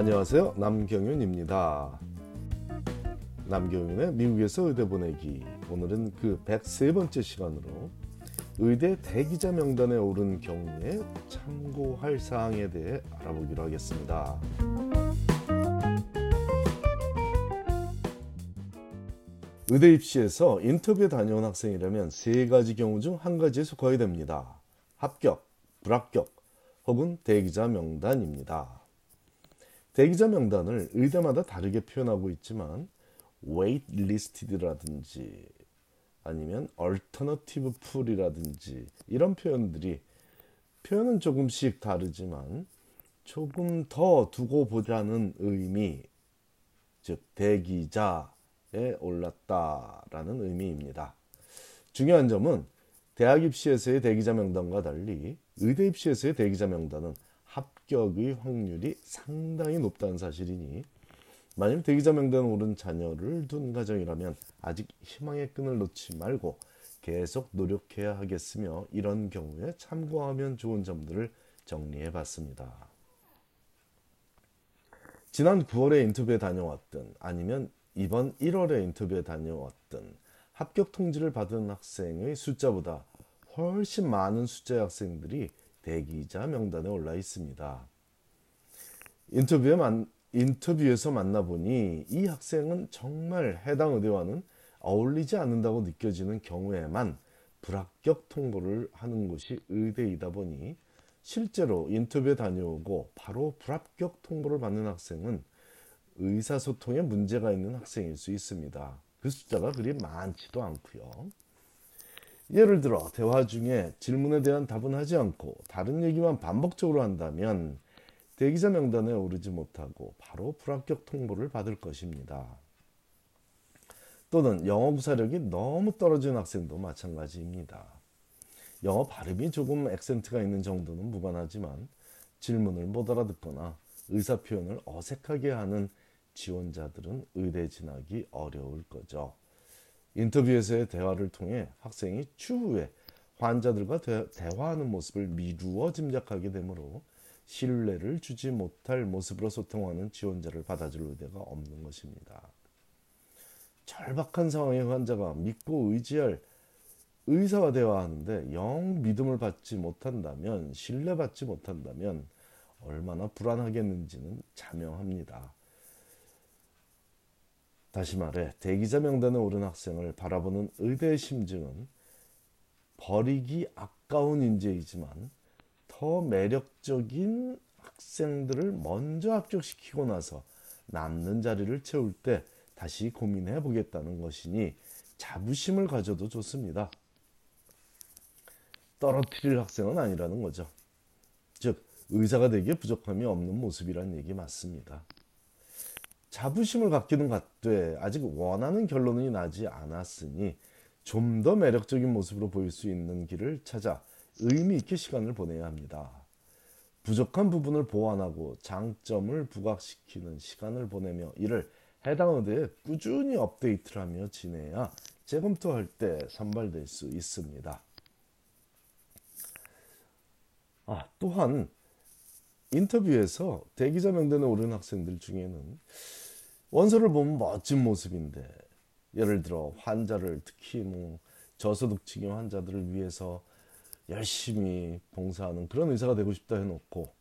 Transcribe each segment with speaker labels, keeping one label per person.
Speaker 1: 안녕하세요. 남경윤입니다. 남경윤의 미국에서 의대 보내기. 오늘은 그 103번째 시간으로 의대 대기자 명단에 오른 경우에 참고할 사항에 대해 알아보기로 하겠습니다. 의대 입시에서 인터뷰에 다녀온 학생이라면 세 가지 경우 중 한 가지에 속하게 됩니다. 합격, 불합격, 혹은 대기자 명단입니다. 대기자 명단을 의대마다 다르게 표현하고 있지만 wait listed라든지 아니면 alternative pool이라든지 이런 표현들이 표현은 조금씩 다르지만 조금 더 두고 보자는 의미 즉 대기자 에 올랐다라는 의미입니다. 중요한 점은 대학 입시에서의 대기자 명단과 달리 의대 입시에서의 대기자 명단은 합격의 확률이 상당히 높다는 사실이니 만일 대기자 명단에 오른 자녀를 둔 가정이라면 아직 희망의 끈을 놓지 말고 계속 노력해야 하겠으며 이런 경우에 참고하면 좋은 점들을 정리해 봤습니다. 지난 9월에 인터뷰에 다녀왔던 아니면 이번 1월에 인터뷰에 다녀왔던 합격 통지를 받은 학생의 숫자보다 훨씬 많은 숫자의 학생들이 대기자 명단에 올라 있습니다. 인터뷰에 만, 인터뷰에서 만나보니 이 학생은 정말 해당 의대와는 어울리지 않는다고 느껴지는 경우에만 불합격 통보를 하는 곳이 의대이다 보니 실제로 인터뷰에 다녀오고 바로 불합격 통보를 받는 학생은 의사소통에 문제가 있는 학생일 수 있습니다. 그 숫자가 그리 많지도 않고요. 예를 들어 대화 중에 질문에 대한 답은 하지 않고 다른 얘기만 반복적으로 한다면 대기자 명단에 오르지 못하고 바로 불합격 통보를 받을 것입니다. 또는 영어 구사력이 너무 떨어진 학생도 마찬가지입니다. 영어 발음이 조금 액센트가 있는 정도는 무관하지만 질문을 못 알아듣거나 의사 표현을 어색하게 하는 지원자들은 의대 진학이 어려울 거죠. 인터뷰에서의 대화를 통해 학생이 추후에 환자들과 대, 화하는 모습을 미루어 짐작하게 되므로 신뢰를 주지 못할 모습으로 소통하는 지원자를 받아줄 의대가 없는 것입니다. 절박한 상황의 환자가 믿고 의지할 의사와 대화하는데 영 믿음을 받지 못한다면 신뢰받지 못한다면 얼마나 불안하겠는지는 자명합니다. 다시 말해 대기자 명단에 오른 학생을 바라보는 의대의 심증은 버리기 아까운 인재이지만 더 매력적인 학생들을 먼저 합격시키고 나서 남는 자리를 채울 때 다시 고민해 보겠다는 것이니 자부심을 가져도 좋습니다. 떨어뜨릴 학생은 아니라는 거죠. 즉 의사가 되기에 부족함이 없는 모습이란 얘기 맞습니다. 자부심을 갖기는 갖되 아직 원하는 결론이 나지 않았으니 좀 더 매력적인 모습으로 보일 수 있는 길을 찾아 의미 있게 시간을 보내야 합니다. 부족한 부분을 보완하고 장점을 부각시키는 시간을 보내며 이를 해당 의대에 꾸준히 업데이트를 하며 지내야 재검토할 때 선발될 수 있습니다. 아, 또한 인터뷰에서 대기자 명단에 오른 학생들 중에는 원서를 보면 멋진 모습인데 예를 들어 환자를 특히 뭐 저소득층의 환자들을 위해서 열심히 봉사하는 그런 의사가 되고 싶다 해놓고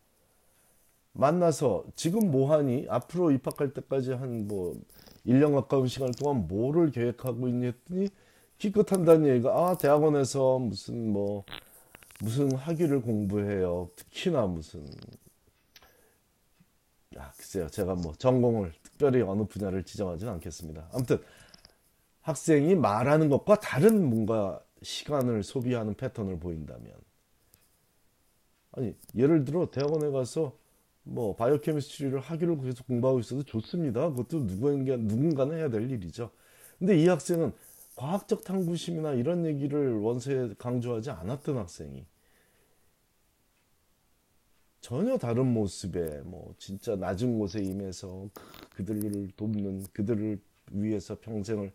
Speaker 1: 만나서 지금 뭐하니 앞으로 입학할 때까지 한 뭐 1년 가까운 시간 동안 뭐를 계획하고 있니 했더니 기껏 한다는 얘기가 아 대학원에서 무슨 뭐 무슨 학위를 공부해요. 특히나 무슨 야 글쎄요 제가 뭐 전공을 특별히 어느 분야를 지정하지는 않겠습니다. 아무튼 학생이 말하는 것과 다른 뭔가 시간을 소비하는 패턴을 보인다면 아니 예를 들어 대학원에 가서 뭐 바이오케미스트리를 학위를 계속 공부하고 있어도 좋습니다. 그것도 누군가 누군가는 해야 될 일이죠. 근데 이 학생은 과학적 탐구심이나 이런 얘기를 원서에 강조하지 않았던 학생이 전혀 다른 모습에 뭐 진짜 낮은 곳에 임해서 그들을 돕는 그들을 위해서 평생을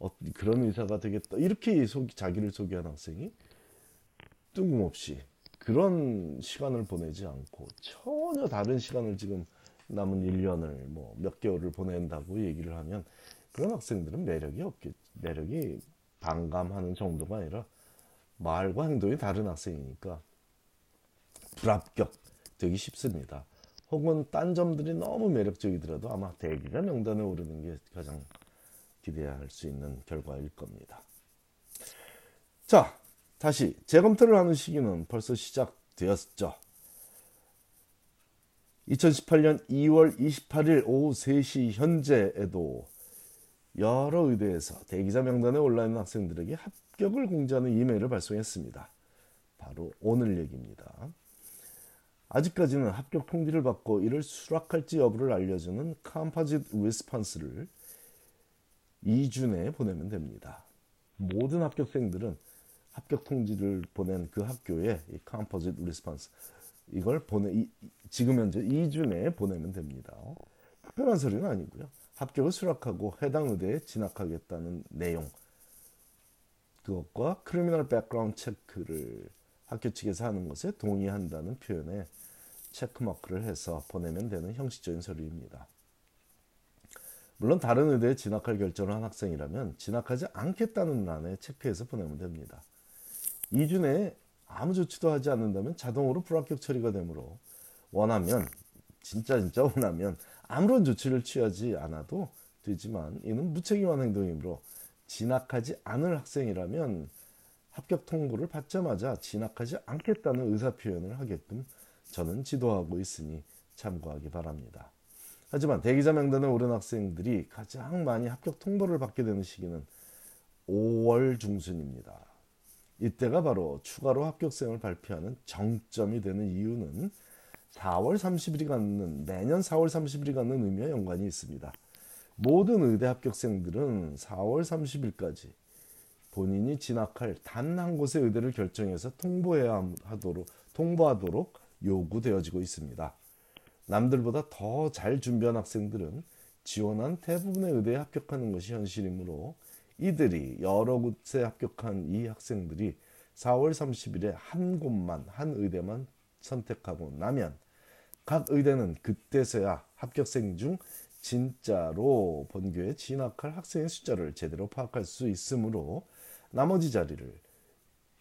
Speaker 1: 어, 그런 의사가 되겠다. 이렇게 소, 자기를 소개한 학생이 뜬금없이 그런 시간을 보내지 않고 전혀 다른 시간을 지금 남은 1년을 뭐 몇 개월을 보낸다고 얘기를 하면 그런 학생들은 매력이 없겠 매력이 반감하는 정도가 아니라 말과 행동이 다른 학생이니까 불합격 되기 쉽습니다. 혹은 딴 점들이 너무 매력적이더라도 아마 대기자 명단에 오르는 게 가장 기대할 수 있는 결과일 겁니다. 자, 다시 재검토를 하는 시기는 벌써 시작되었죠. 2018년 2월 28일 오후 3시 현재에도 여러 의대에서 대기자 명단에 올라있는 학생들에게 합격을 공지하는 이메일을 발송했습니다. 바로 오늘 얘기입니다. 아직까지는 합격 통지를 받고 이를 수락할지 여부를 알려주는 컴포짓 리스판스를 2주 내에 보내면 됩니다. 모든 합격생들은 합격 통지를 보낸 그 학교에 이 composite response 이걸 보내 이, 지금 현재 2주 내에 보내면 됩니다. 특별한 서류는 아니고요. 합격을 수락하고 해당 의대에 진학하겠다는 내용 그것과 criminal background check를 학교 측에서 하는 것에 동의한다는 표현에 check mark를 해서 보내면 되는 형식적인 서류입니다. 물론 다른 의대에 진학할 결정을 한 학생이라면 진학하지 않겠다는 난에 체크해서 보내면 됩니다. 2주 내에 아무 조치도 하지 않는다면 자동으로 불합격 처리가 되므로 원하면 진짜 진짜 원하면 아무런 조치를 취하지 않아도 되지만 이는 무책임한 행동이므로 진학하지 않을 학생이라면 합격 통보를 받자마자 진학하지 않겠다는 의사 표현을 하게끔 저는 지도하고 있으니 참고하기 바랍니다. 하지만 대기자 명단에 오른 학생들이 가장 많이 합격 통보를 받게 되는 시기는 5월 중순입니다. 이때가 바로 추가로 합격생을 발표하는 정점이 되는 이유는 4월 30일이 갖는 매년 4월 30일이 갖는 의미와 연관이 있습니다. 모든 의대 합격생들은 4월 30일까지 본인이 진학할 단 한 곳의 의대를 결정해서 통보해야 하도록 통보하도록 요구되어지고 있습니다. 남들보다 더 잘 준비한 학생들은 지원한 대부분의 의대에 합격하는 것이 현실이므로 이들이 여러 곳에 합격한 이 학생들이 4월 30일에 한 곳만 한 의대만 선택하고 나면 각 의대는 그때서야 합격생 중 진짜로 본교에 진학할 학생의 숫자를 제대로 파악할 수 있으므로 나머지 자리를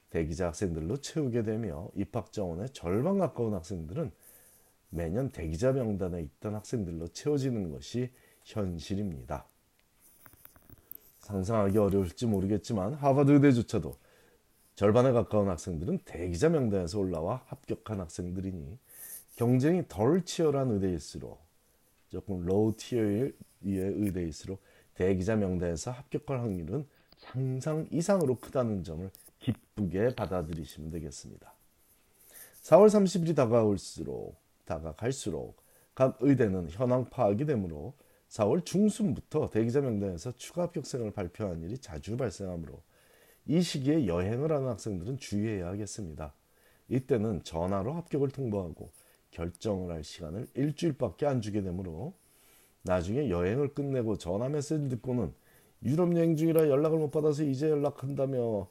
Speaker 1: 대기자 학생들로 채우게 되며 입학 정원의 절반 가까운 학생들은 매년 대기자 명단에 있던 학생들로 채워지는 것이 현실입니다. 상상하기 어려울지 모르겠지만 하버드 의대조차도 절반에 가까운 학생들은 대기자 명단에서 올라와 합격한 학생들이니 경쟁이 덜 치열한 의대일수록 조금 low tier의 의대일수록 대기자 명단에서 합격할 확률은 상상 이상으로 크다는 점을 기쁘게 받아들이시면 되겠습니다. 4월 30일이 다가올수록 다가갈수록 각 의대는 현황 파악이 되므로 4월 중순부터 대기자 명단에서 추가 합격생을 발표한 일이 자주 발생하므로 이 시기에 여행을 하는 학생들은 주의해야 하겠습니다. 이때는 전화로 합격을 통보하고 결정을 할 시간을 일주일밖에 안 주게 되므로 나중에 여행을 끝내고 전화 메시지를 듣고는 유럽 여행 중이라 연락을 못 받아서 이제 연락한다며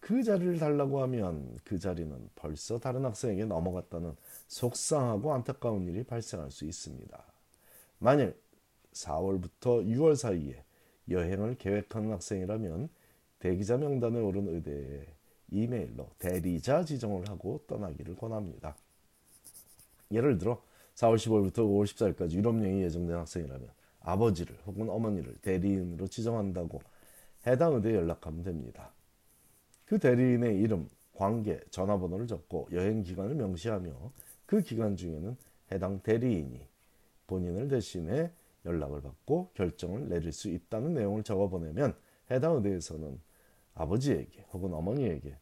Speaker 1: 그 자리를 달라고 하면 그 자리는 벌써 다른 학생에게 넘어갔다는 속상하고 안타까운 일이 발생할 수 있습니다. 만일 4월부터 6월 사이에 여행을 계획하는 학생이라면 대기자 명단에 오른 의대에 이메일로 대리자 지정을 하고 떠나기를 권합니다. 예를 들어 4월 15일부터 5월 14일까지 유럽 여행이 예정된 학생이라면 아버지를 혹은 어머니를 대리인으로 지정한다고 해당 의대에 연락하면 됩니다. 그 대리인의 이름, 관계, 전화번호를 적고 여행 기간을 명시하며 그 기간 중에는 해당 대리인이 본인을 대신해 연락을 받고 결정을 내릴 수 있다는 내용을 적어 보내면 해당 의대에서는 아버지에게 혹은 어머니에게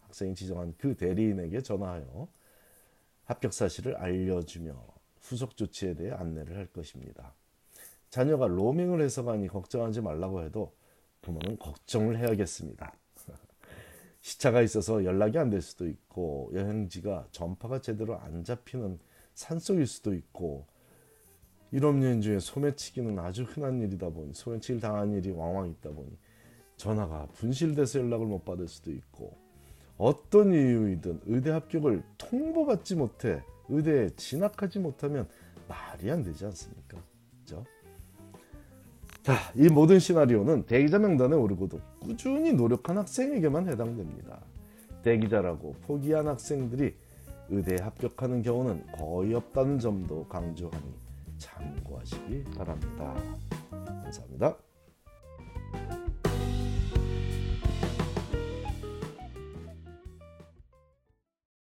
Speaker 1: 학생이 지정한 그 대리인에게 전화하여 합격 사실을 알려주며 후속 조치에 대해 안내를 할 것입니다. 자녀가 로밍을 해서 가니 걱정하지 말라고 해도 부모는 걱정을 해야겠습니다. 시차가 있어서 연락이 안 될 수도 있고 여행지가 전파가 제대로 안 잡히는 산속일 수도 있고 유럽 여행 중에 소매치기는 아주 흔한 일이다 보니 소매치기를 당한 일이 왕왕 있다 보니 전화가 분실돼서 연락을 못 받을 수도 있고 어떤 이유이든 의대 합격을 통보받지 못해 의대에 진학하지 못하면 말이 안 되지 않습니까? 그죠? 자, 이 모든 시나리오는 대기자 명단에 오르고도 꾸준히 노력한 학생에게만 해당됩니다. 대기자라고 포기한 학생들이 의대에 합격하는 경우는 거의 없다는 점도 강조하니 참고하시기 바랍니다. 감사합니다.